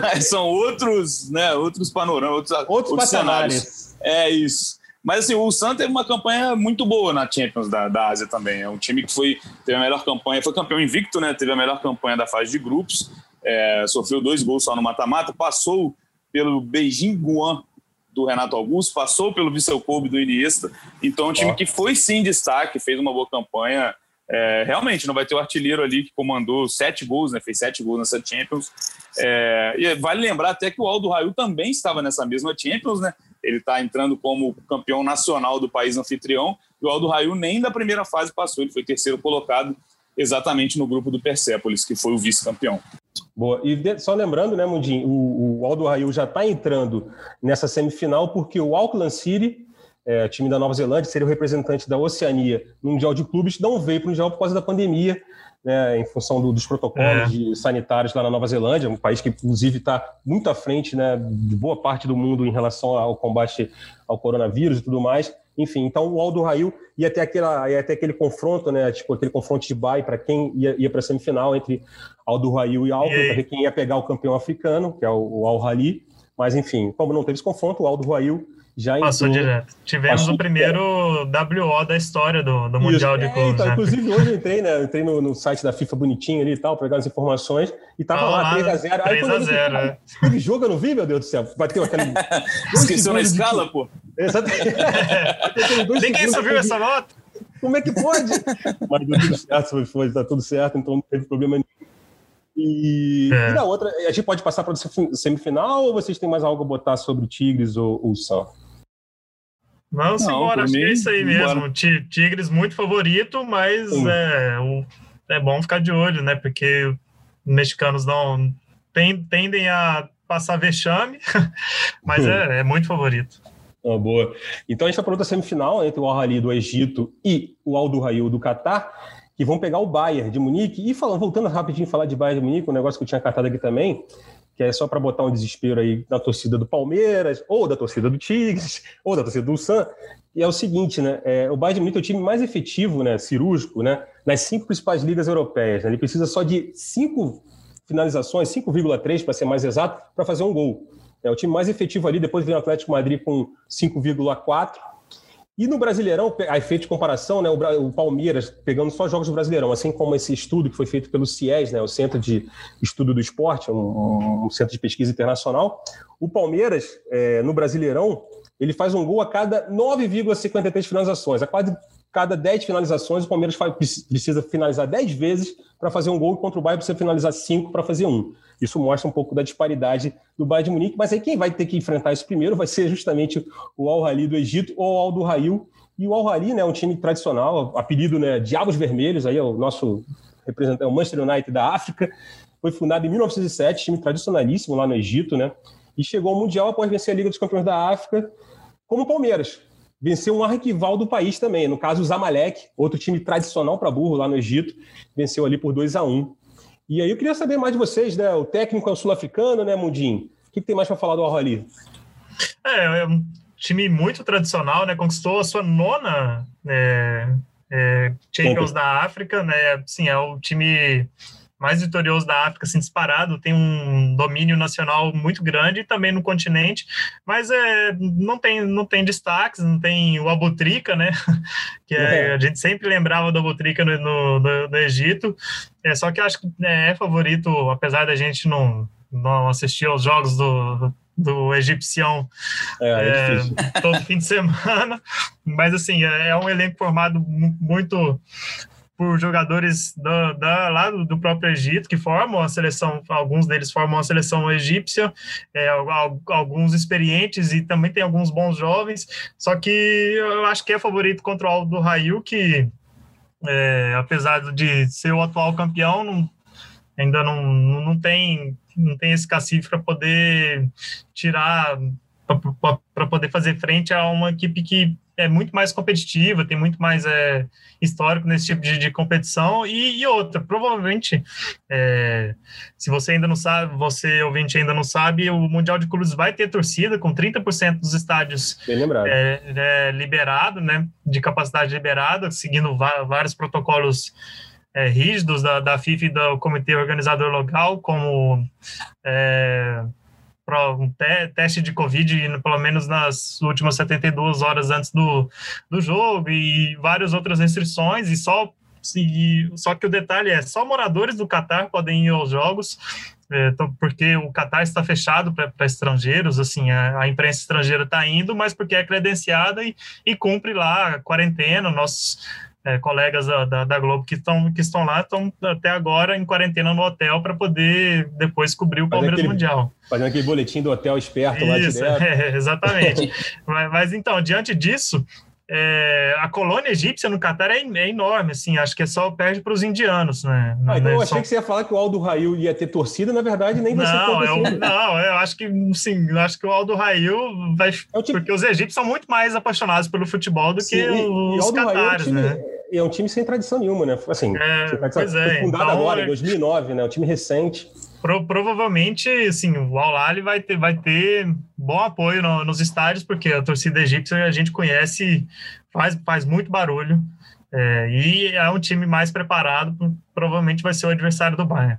Mas são outros, né, outros panoramas, outros, outros, outros cenários. É isso. Mas assim, o Santos teve uma campanha muito boa na Champions da, da Ásia também. É um time que foi, teve a melhor campanha, foi campeão invicto, né? Teve a melhor campanha da fase de grupos, é, sofreu dois gols só no mata-mata, passou pelo Beijing Guan do Renato Augusto, passou pelo Vissel Kobe do Iniesta. Então, um time que foi sim destaque, fez uma boa campanha. É, realmente, não vai ter o artilheiro ali que comandou sete gols, né? Fez sete gols nessa Champions. É, e vale lembrar até que o Aldo Raio também estava nessa mesma Champions, né? Ele está entrando como campeão nacional do país anfitrião. E o Aldo Raio nem da primeira fase passou, ele foi terceiro colocado exatamente no grupo do Persepolis, que foi o vice-campeão. Boa. E só lembrando, né, Mundinho, o, o Aldo Rail já está entrando nessa semifinal porque o Auckland City, é, time da Nova Zelândia, seria o representante da Oceania no Mundial de Clubes, não veio para o Mundial por causa da pandemia, né, em função do, dos protocolos é. sanitários lá na Nova Zelândia, um país que, inclusive, está muito à frente né, de boa parte do mundo em relação ao combate ao coronavírus e tudo mais. Enfim, então o Aldo Rail ia ter, aquela, ia aquele confronto, né? Tipo, aquele confronto de bye para quem ia, ia para a semifinal entre Aldo Rail e Aldo, para ver quem ia pegar o campeão africano, que é o, o Al Rali. Mas, enfim, como não teve esse confronto, o Aldo Rail já Passou entrou, direto. Tivemos passou, o primeiro WO da história do, do Mundial de é, Clubes. Então, né? Inclusive, hoje eu entrei, né? Eu entrei no, no, site da FIFA bonitinho ali e tal, para pegar as informações, e tava ah, lá 3x0. 3x0, é. Aquele jogo eu não vi, meu Deus do céu. Bateu aquele. Esqueceu na escala, pô. Exatamente. Ninguém subiu essa nota. Como é que pode? Mas deu tudo certo, foi, tá tudo certo, então não teve problema nenhum. E, é. e na outra, a gente pode passar para a semifinal ou vocês têm mais algo a botar sobre o Tigres ou o Sam? Vamos Não, embora, acho mim, que é isso aí mesmo. Tigres muito favorito, mas é, o, é bom ficar de olho, né? Porque os mexicanos não tem, tendem a passar vexame, mas é, é, muito favorito. Oh, boa. Então a gente está para outra semifinal entre o Al-Ahly do Egito e o Al Duhail do Catar, que vão pegar o Bayern de Munique. E falando, voltando rapidinho falar de Bayern de Munique, um negócio que eu tinha catado aqui também, que é só para botar um desespero aí na torcida do Palmeiras, ou da torcida do Tigres, ou da torcida do San. E é o seguinte, né? É, o Bayern de Munique é o time mais efetivo, né, cirúrgico, né, nas cinco principais ligas europeias. Né? Ele precisa só de cinco finalizações, 5,3 para ser mais exato, para fazer um gol. É o time mais efetivo ali, depois vem o Atlético Madrid com 5,4 e no Brasileirão, a efeito de comparação, né, o Palmeiras, pegando só jogos do Brasileirão, assim como esse estudo que foi feito pelo CIES, né, o Centro de Estudo do Esporte, um, um centro de pesquisa internacional, o Palmeiras, é, no Brasileirão, ele faz um gol a cada 9,53 finalizações, a quase cada 10 finalizações, o Palmeiras precisa finalizar 10 vezes para fazer um gol, contra o Bayern precisa finalizar 5 para fazer um. Isso mostra um pouco da disparidade do Bayern de Munique, mas aí quem vai ter que enfrentar isso primeiro vai ser justamente o Al Rali do Egito ou o Al do Rail. E o Al Rali, né, é um time tradicional, apelido né, Diabos Vermelhos, aí é o nosso representante, é o Manchester United da África. Foi fundado em 1907, time tradicionalíssimo lá no Egito, né? E chegou ao Mundial após vencer a Liga dos Campeões da África, como o Palmeiras, venceu um arquival do país também. No caso, o Zamalek, outro time tradicional para burro lá no Egito, venceu ali por 2 a 1 E aí eu queria saber mais de vocês, né? O técnico é o sul-africano, né, Mundinho? O que, que tem mais para falar do Al-Ahly? É, é um time muito tradicional, né? Conquistou a sua nona é, é, Champions da África, né? Sim, é o time mais vitorioso da África, assim, disparado, tem um domínio nacional muito grande também no continente, mas é, não, tem, não tem destaques, não tem o Abutrica, né, que é, é. a gente sempre lembrava do Abutrica no, no, no, no Egito, é, só que acho que é, é favorito, apesar da gente não, não assistir aos jogos do, do egipcião é, é todo fim de semana, Mas, assim, é, é um elenco formado muito por jogadores da, da, lá do, próprio Egito, que formam a seleção, alguns deles formam a seleção egípcia, é, alguns experientes e também tem alguns bons jovens, só que eu acho que é favorito contra o Aldo Rail, que é, apesar de ser o atual campeão, não, ainda não, não, tem, não tem esse cacife para poder tirar, para poder fazer frente a uma equipe que é muito mais competitiva, tem muito mais é, histórico nesse tipo de, de competição. E, e, outra, provavelmente, é, se você ainda não sabe, você ouvinte ainda não sabe, o Mundial de Clubes vai ter torcida com 30% dos estádios é, é, liberado, né, de capacidade liberada, seguindo vários protocolos é, rígidos da, da FIFA e do Comitê Organizador Local, como é, um te teste de Covid, pelo menos nas últimas 72 horas antes do, do jogo, e várias outras restrições, e só, e, só que o detalhe é, só moradores do Catar podem ir aos jogos, é, porque o Catar está fechado para estrangeiros, assim, a, a imprensa estrangeira está indo, mas porque é credenciada e, e cumpre lá a quarentena, nossos é, colegas da, da, da, Globo que estão que estão lá estão até agora em quarentena no hotel para poder depois cobrir o Palmeiras aquele, Mundial. Fazendo aquele boletim do hotel esperto Isso, lá direto. É, exatamente. mas, mas, então, diante disso, é, a colônia egípcia no Catar é, é, enorme, assim, acho que é só perde para os indianos, né? Ah, então né? eu achei só... que você ia falar que o Aldo Rail ia ter torcida, na verdade nem vai não, ser eu, Não, eu acho que sim, eu acho que o Aldo Rail vai. É tipo... Porque os egípcios são muito mais apaixonados pelo futebol do sim, que os e catares, é time, né? É um time sem tradição nenhuma, né? Assim, é, tradição, pois é, fundado então, agora, em 2009, né? Um time recente. Pro, provavelmente, assim, o Al vai ter, vai ter bom apoio no, nos estádios, porque a torcida egípcia a gente conhece faz, faz muito barulho. É, e é um time mais preparado, provavelmente vai ser o adversário do Bayern.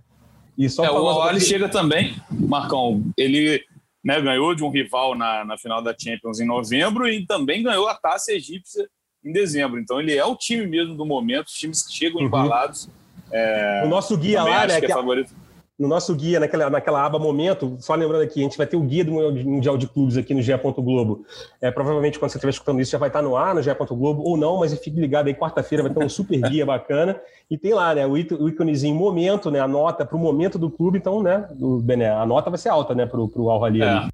E só é, o Al chega também, Marcão, ele né, ganhou de um rival na, na final da Champions em novembro e também ganhou a taça egípcia em dezembro. Então ele é o time mesmo do momento, os times que chegam uhum. embalados. É, o nosso guia lá, né? Que é, é favorito no nosso guia, naquela, naquela aba Momento, só lembrando aqui, a gente vai ter o guia do Mundial de Clubes aqui no GE. Globo. É, provavelmente, quando você estiver escutando isso, já vai estar no ar no GE. Globo, ou não, mas fique ligado aí, quarta-feira vai ter um super guia bacana. E tem lá, né, o íconezinho Momento, né, a nota para o momento do clube. Então, né, do Bené, a nota vai ser alta, né, para o Al-Hali. É.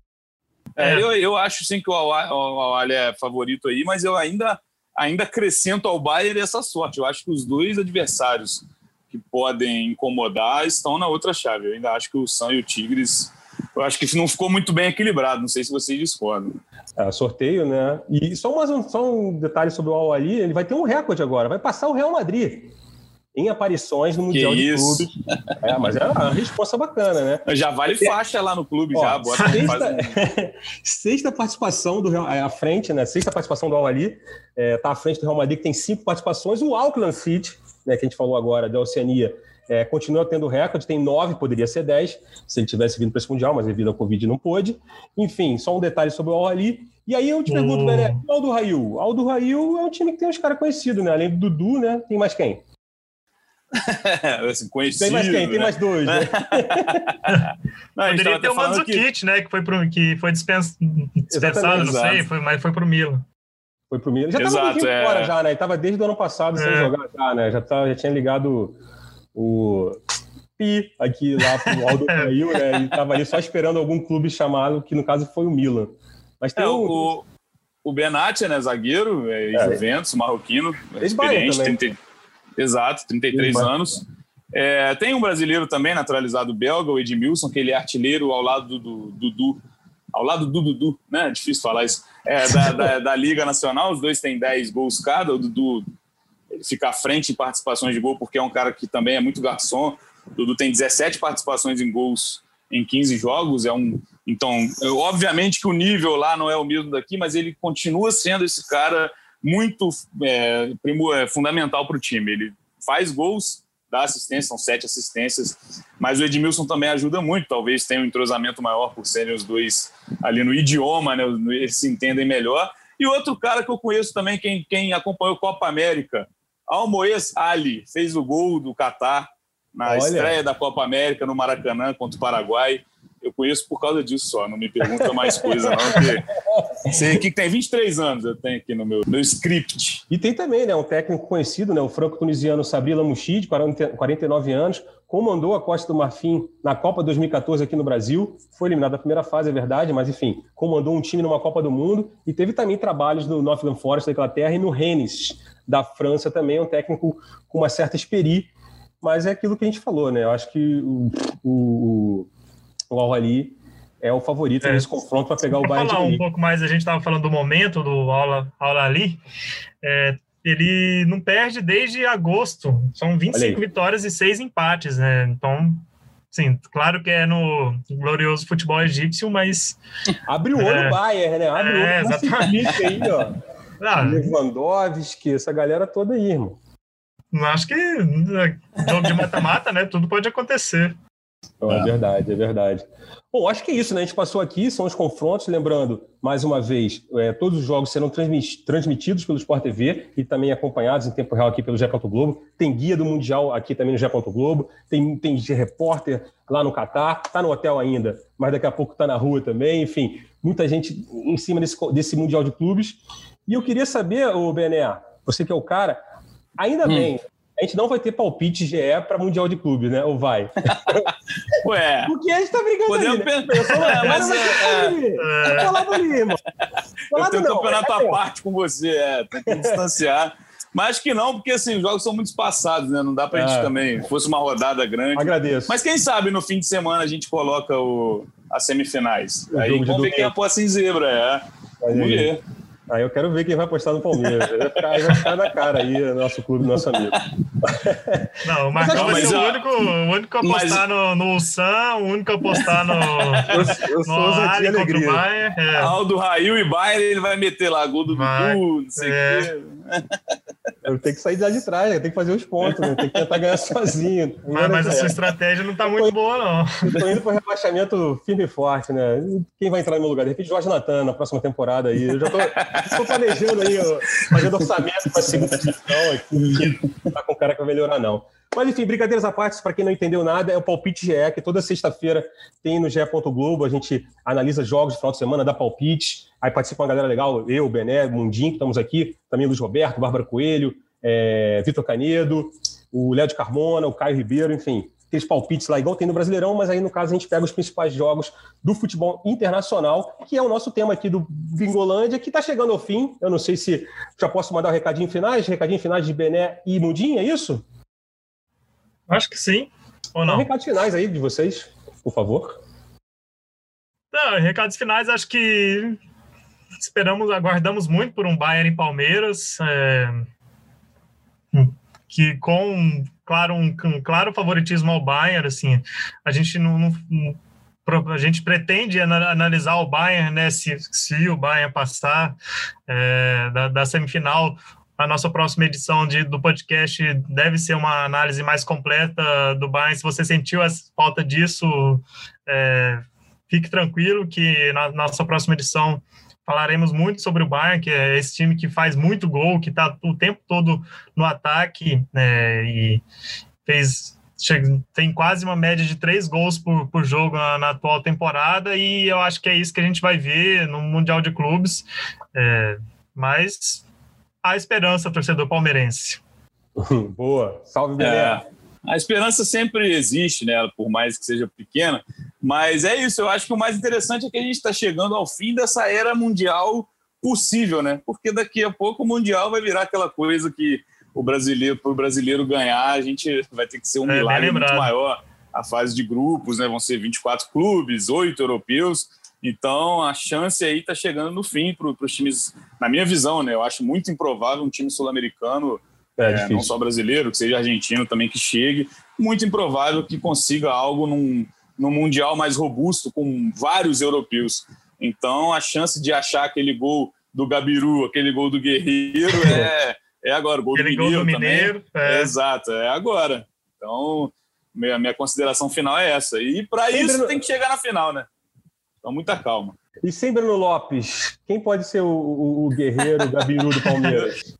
É, eu, eu acho sim que o Al-Hali é favorito aí, mas eu ainda, ainda acrescento ao Bayern essa sorte. Eu acho que os dois adversários que podem incomodar estão na outra chave. Eu ainda acho que o Sam e o Tigres, eu acho que não ficou muito bem equilibrado. Não sei se vocês discordam. É, sorteio, né? E só, mais um, só um detalhe sobre o Al Ali, ele vai ter um recorde agora, vai passar o Real Madrid em aparições no Mundial de Clubes. É, mas é uma resposta bacana, né? Já vale faixa lá no clube, Ó, já. Bota, sexta, sexta participação do Real, é, à frente, né? Sexta participação do Al Ali, é, tá à frente do Real Madrid, que tem cinco participações. O Auckland City né, que a gente falou agora, da Oceania, é, continua tendo recorde, tem nove, poderia ser dez, se ele tivesse vindo para esse Mundial, mas devido ao Covid não pôde. Enfim, só um detalhe sobre o Al-Ali. E aí eu te pergunto, né, o Aldo Rail. Aldo Rail é um time que tem uns caras conhecidos, né? Além do Dudu, né? Tem mais quem? assim, conhecido, tem mais quem? Né? Tem mais dois, né? não, Poderia ter o Mandzukic, que... né? Que foi, pro, que foi dispens... dispensado, não sei, foi, mas foi pro Milan. Foi pro Milan. Já estava um é... fora já, né? Ele tava desde o ano passado é. sem jogar já, né? Já, tá, já tinha ligado o Pi aqui lá pro Aldo caiu, né? E tava ali só esperando algum clube chamado, que no caso foi o Milan. Mas tem é, um... o, o Benatia, né? Zagueiro, é, é. Juventus, marroquino, experiente. 30... Exato, 33 anos. É, tem um brasileiro também naturalizado belga, o Edmilson, que ele é artilheiro ao lado do Dudu ao lado do Dudu, né? Difícil falar isso. É, da, da, da, Liga Nacional, os dois têm 10 gols cada. O Dudu fica à frente em participações de gol, porque é um cara que também é muito garçom. O Dudu tem 17 participações em gols em 15 jogos. É um, então, obviamente que o nível lá não é o mesmo daqui, mas ele continua sendo esse cara muito é, é fundamental para o time. Ele faz gols, dá assistência, são sete assistências, mas o Edmilson também ajuda muito, talvez tenha um entrosamento maior por serem os dois ali no idioma, né, eles se entendem melhor. E outro cara que eu conheço também, quem, quem acompanhou Copa América, Almoez Ali, fez o gol do Catar na Olha. estreia da Copa América no Maracanã contra o Paraguai. Eu conheço por causa disso só, não me pergunta mais coisa, não, porque sei que tem 23 anos, eu tenho aqui no meu, meu script. E tem também, né, um técnico conhecido, né, o franco-tunisiano Sabri Lamouchi, de 49 anos, comandou a Costa do Marfim na Copa 2014 aqui no Brasil, foi eliminado na primeira fase, é verdade, mas enfim, comandou um time numa Copa do Mundo e teve também trabalhos no Nottingham Forest da Inglaterra e no Rennes da França também, é um técnico com uma certa experiência, mas é aquilo que a gente falou, né? Eu acho que o, o, o Al-Ali é o favorito é. nesse confronto para pegar o Bayern falar um pouco mais, a gente estava falando do momento do Al-Ali, é, ele não perde desde agosto, são 25 vitórias e 6 empates, né? Então, sim, claro que é no glorioso futebol egípcio, mas... Abre o olho é, o Bayern, né? Abre é, o olho exatamente. aí, ó. Ah, Lewandowski, essa galera toda aí, irmão. Acho que né, jogo de mata-mata, né? Tudo pode acontecer. É, é verdade, é verdade. Bom, acho que é isso, né? A gente passou aqui, são os confrontos. Lembrando, mais uma vez, é, todos os jogos serão transmitidos pelo Sport TV e também acompanhados em tempo real aqui pelo Gé. Globo. Tem guia do Mundial aqui também no Gé. Globo. Tem, tem repórter lá no Catar. Está no hotel ainda, mas daqui a pouco está na rua também. Enfim, muita gente em cima desse, desse Mundial de Clubes. E eu queria saber, o Bené, você que é o cara, ainda hum. bem, a gente não vai ter palpite GE para Mundial de Clubes, né? Ou vai? Ué. Porque a gente tá brigando Podemos ali, né? Pensar, é, mas é, é... falar do Lima. Eu tenho um campeonato à parte com você, é, tem que distanciar. Mas que não, porque assim, os jogos são muito espaçados, né? Não dá pra gente é. também. Fosse uma rodada grande. Agradeço. Mas quem sabe no fim de semana a gente coloca o, as semifinais. O Aí vamos ver quem aposta em zebra, é. Vamos ver. Aí eu quero ver quem vai apostar no Palmeiras. Vai ficar, vai ficar na cara aí, nosso clube, nosso amigo. Não, o Marcão vai ser o único, o único a apostar mas... no, no Sam, o único a apostar no. Eu, eu sou no Ali contra o Bayern. É. Aldo Rail e Bayern, ele vai meter lá gol do Dudu, não sei o é. quê. Eu tenho que sair de lá de trás, eu tenho que fazer os pontos, né? tem que tentar ganhar sozinho. Mas, mas a sua estratégia não está muito boa, não. Estou indo para o rebaixamento firme e forte, né? Quem vai entrar no meu lugar? De repente, Jorge Natan na próxima temporada aí. Eu já estou planejando aí, fazendo orçamento para a segunda divisão aqui. Não tá com cara que vai melhorar, não. Mas enfim, brincadeiras à parte, para quem não entendeu nada, é o Palpite GE, que toda sexta-feira tem no GE. Globo. A gente analisa jogos de final de semana, dá palpite. Aí participa uma galera legal, eu, Bené, Mundinho, que estamos aqui, também Luiz Roberto, Bárbara Coelho, é, Vitor Canedo, o Léo de Carmona, o Caio Ribeiro, enfim, aqueles palpites lá, igual tem no Brasileirão, mas aí no caso a gente pega os principais jogos do futebol internacional, que é o nosso tema aqui do Bingolândia, que está chegando ao fim. Eu não sei se já posso mandar um recadinho finais, recadinho finais de Bené e Mundinho, é isso? Acho que sim. Ou não? recados finais aí de vocês, por favor. Não, recados finais, acho que esperamos, aguardamos muito por um Bayern em Palmeiras, é, que com, claro, um, um, claro favoritismo ao Bayern, assim, a gente não, não a gente pretende analisar o Bayern, né, se, se o Bayern passar é, da, da, semifinal a nossa próxima edição de, do podcast deve ser uma análise mais completa do Bayern. Se você sentiu a falta disso, é, fique tranquilo que na nossa próxima edição falaremos muito sobre o Bayern, que é esse time que faz muito gol, que está o tempo todo no ataque né, e fez tem quase uma média de três gols por, por jogo na, na, atual temporada e eu acho que é isso que a gente vai ver no Mundial de Clubes. É, mas a esperança, torcedor palmeirense. Boa, salve, Belém. É, a esperança sempre existe, né? Por mais que seja pequena. Mas é isso, eu acho que o mais interessante é que a gente está chegando ao fim dessa era mundial possível, né? Porque daqui a pouco o mundial vai virar aquela coisa que o brasileiro, para o brasileiro ganhar, a gente vai ter que ser um é, milagre muito maior. A fase de grupos, né? Vão ser 24 clubes, oito europeus. Então, a chance aí está chegando no fim para os times, na minha visão, né? Eu acho muito improvável um time sul-americano, é, é, não só brasileiro, que seja argentino também, que chegue. Muito improvável que consiga algo num, num Mundial mais robusto, com vários europeus. Então, a chance de achar aquele gol do Gabiru, aquele gol do Guerreiro, é, é agora. O gol aquele do Mineiro, gol do Mineiro É. É, exato, é agora. Então, minha, minha consideração final é essa. E para isso tem que chegar na final, né? Então, muita calma. E sem Bruno Lopes, quem pode ser o, o, o guerreiro, Gabiru do Palmeiras?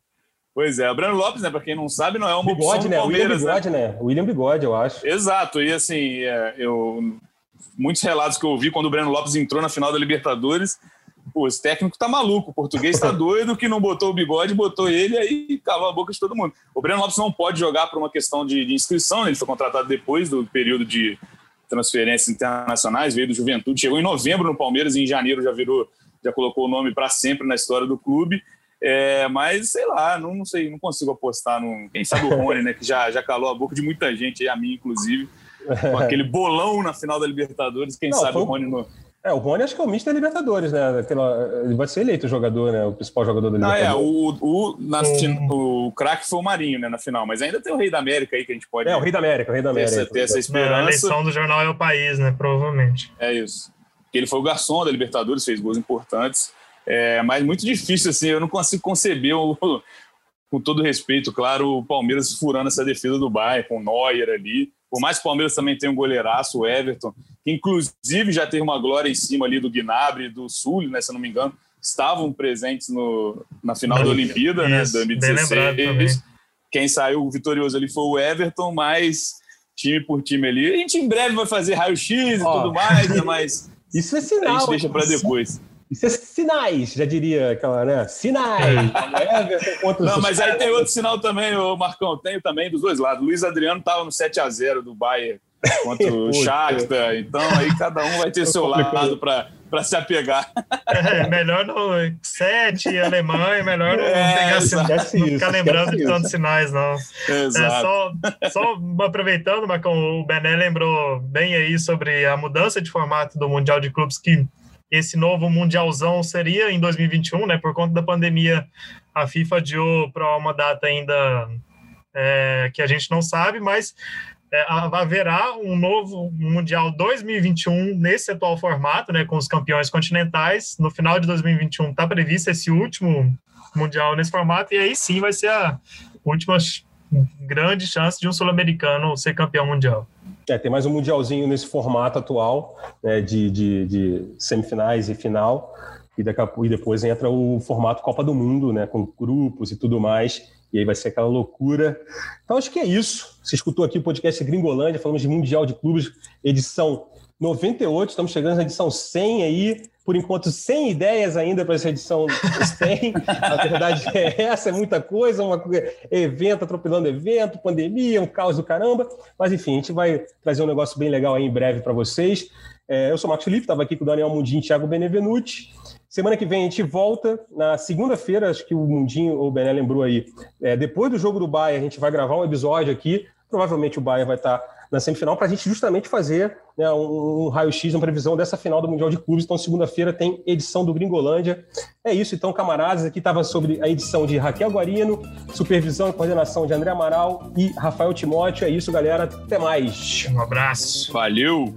Pois é, o Breno Lopes, né, para quem não sabe, não é uma Bigode, opção do né? Palmeiras, William Bigode, né? né? William Bigode, eu acho. Exato, e assim, é, eu muitos relatos que eu ouvi quando o Breno Lopes entrou na final da Libertadores. Pô, esse técnico tá maluco, o português tá doido que não botou o bigode, botou ele aí cavou a boca de todo mundo. O Breno Lopes não pode jogar por uma questão de, de inscrição, ele foi contratado depois do período de transferências internacionais, veio do Juventude, chegou em novembro no Palmeiras e em janeiro já virou, já colocou o nome para sempre na história do clube. É, mas sei lá, não, não, sei, não consigo apostar no. Quem sabe o Rony, né? Que já, já calou a boca de muita gente, a mim, inclusive, com aquele bolão na final da Libertadores. Quem não, sabe o Rony no. É, o Rony acho que é o Mister Libertadores, né? Aquela, ele vai ser eleito o jogador, né? O principal jogador da Libertadores. Ah, é, o, o, na, o craque foi o Marinho, né, na final, mas ainda tem o Rei da América aí que a gente pode. É, o Rei da América, o Rei da América. Ter essa, ter essa esperança. a eleição do jornal é o país, né? Provavelmente. É isso. Ele foi o garçom da Libertadores, fez gols importantes. É, mas muito difícil, assim, eu não consigo conceber, o, com todo respeito, claro, o Palmeiras furando essa defesa do Bayern, com o Neuer ali. Por mais que o Palmeiras também tenha um goleiraço, o Everton, que inclusive já teve uma glória em cima ali do Gnabry e do Sul, né, se eu não me engano, estavam presentes no, na final da Olimpíada, né, 2016. Quem saiu vitorioso ali foi o Everton, mas time por time ali. A gente em breve vai fazer raio-x e oh. tudo mais, né, mas isso é sinal. A gente deixa para depois. Isso é sinais, já diria aquela, né? Sinais. É. Não, mas aí tem outro sinal também, o Marcão, tem também dos dois lados. Luiz Adriano estava no 7 a 0 do Bayern contra o Shakhtar, então aí cada um vai ter seu lado para se apegar. É, melhor no 7, Alemanha, melhor não é, pegar assim, não ficar lembrando de tantos sinais, não. Exato. É, só, só aproveitando, Marcão, o Bené lembrou bem aí sobre a mudança de formato do Mundial de Clubes que esse novo mundialzão seria em 2021, né? Por conta da pandemia, a FIFA adiou para uma data ainda é, que a gente não sabe, mas é, haverá um novo Mundial 2021 nesse atual formato, né? Com os campeões continentais. No final de 2021 está previsto esse último Mundial nesse formato, e aí sim vai ser a última grande chance de um sul-americano ser campeão mundial. É, tem mais um mundialzinho nesse formato atual, né, de, de, de, semifinais e final, e, daqui e depois entra o formato Copa do Mundo, né, com grupos e tudo mais, e aí vai ser aquela loucura. Então acho que é isso. Você escutou aqui o podcast Gringolândia, falamos de Mundial de Clubes, edição 98, estamos chegando na edição 100 aí, por enquanto sem ideias ainda para essa edição 100, a verdade é essa, é muita coisa, um evento atropelando evento, pandemia, um caos do caramba, mas enfim, a gente vai trazer um negócio bem legal aí em breve para vocês. É, eu sou o Marcos Felipe, estava aqui com o Daniel Mundinho e Thiago Benevenuti. Semana que vem a gente volta, na segunda-feira, acho que o Mundinho ou o Bené lembrou aí, é, depois do jogo do Bahia, a gente vai gravar um episódio aqui, provavelmente o Bahia vai estar na semifinal para a gente justamente fazer né, um, um raio-x, uma previsão dessa final do Mundial de Clubes. Então, segunda-feira tem edição do Gringolândia. É isso, então, camaradas. Aqui estava sobre a edição de Raquel Guarino, supervisão e coordenação de André Amaral e Rafael Timóteo. É isso, galera. Até mais. Um abraço. Valeu.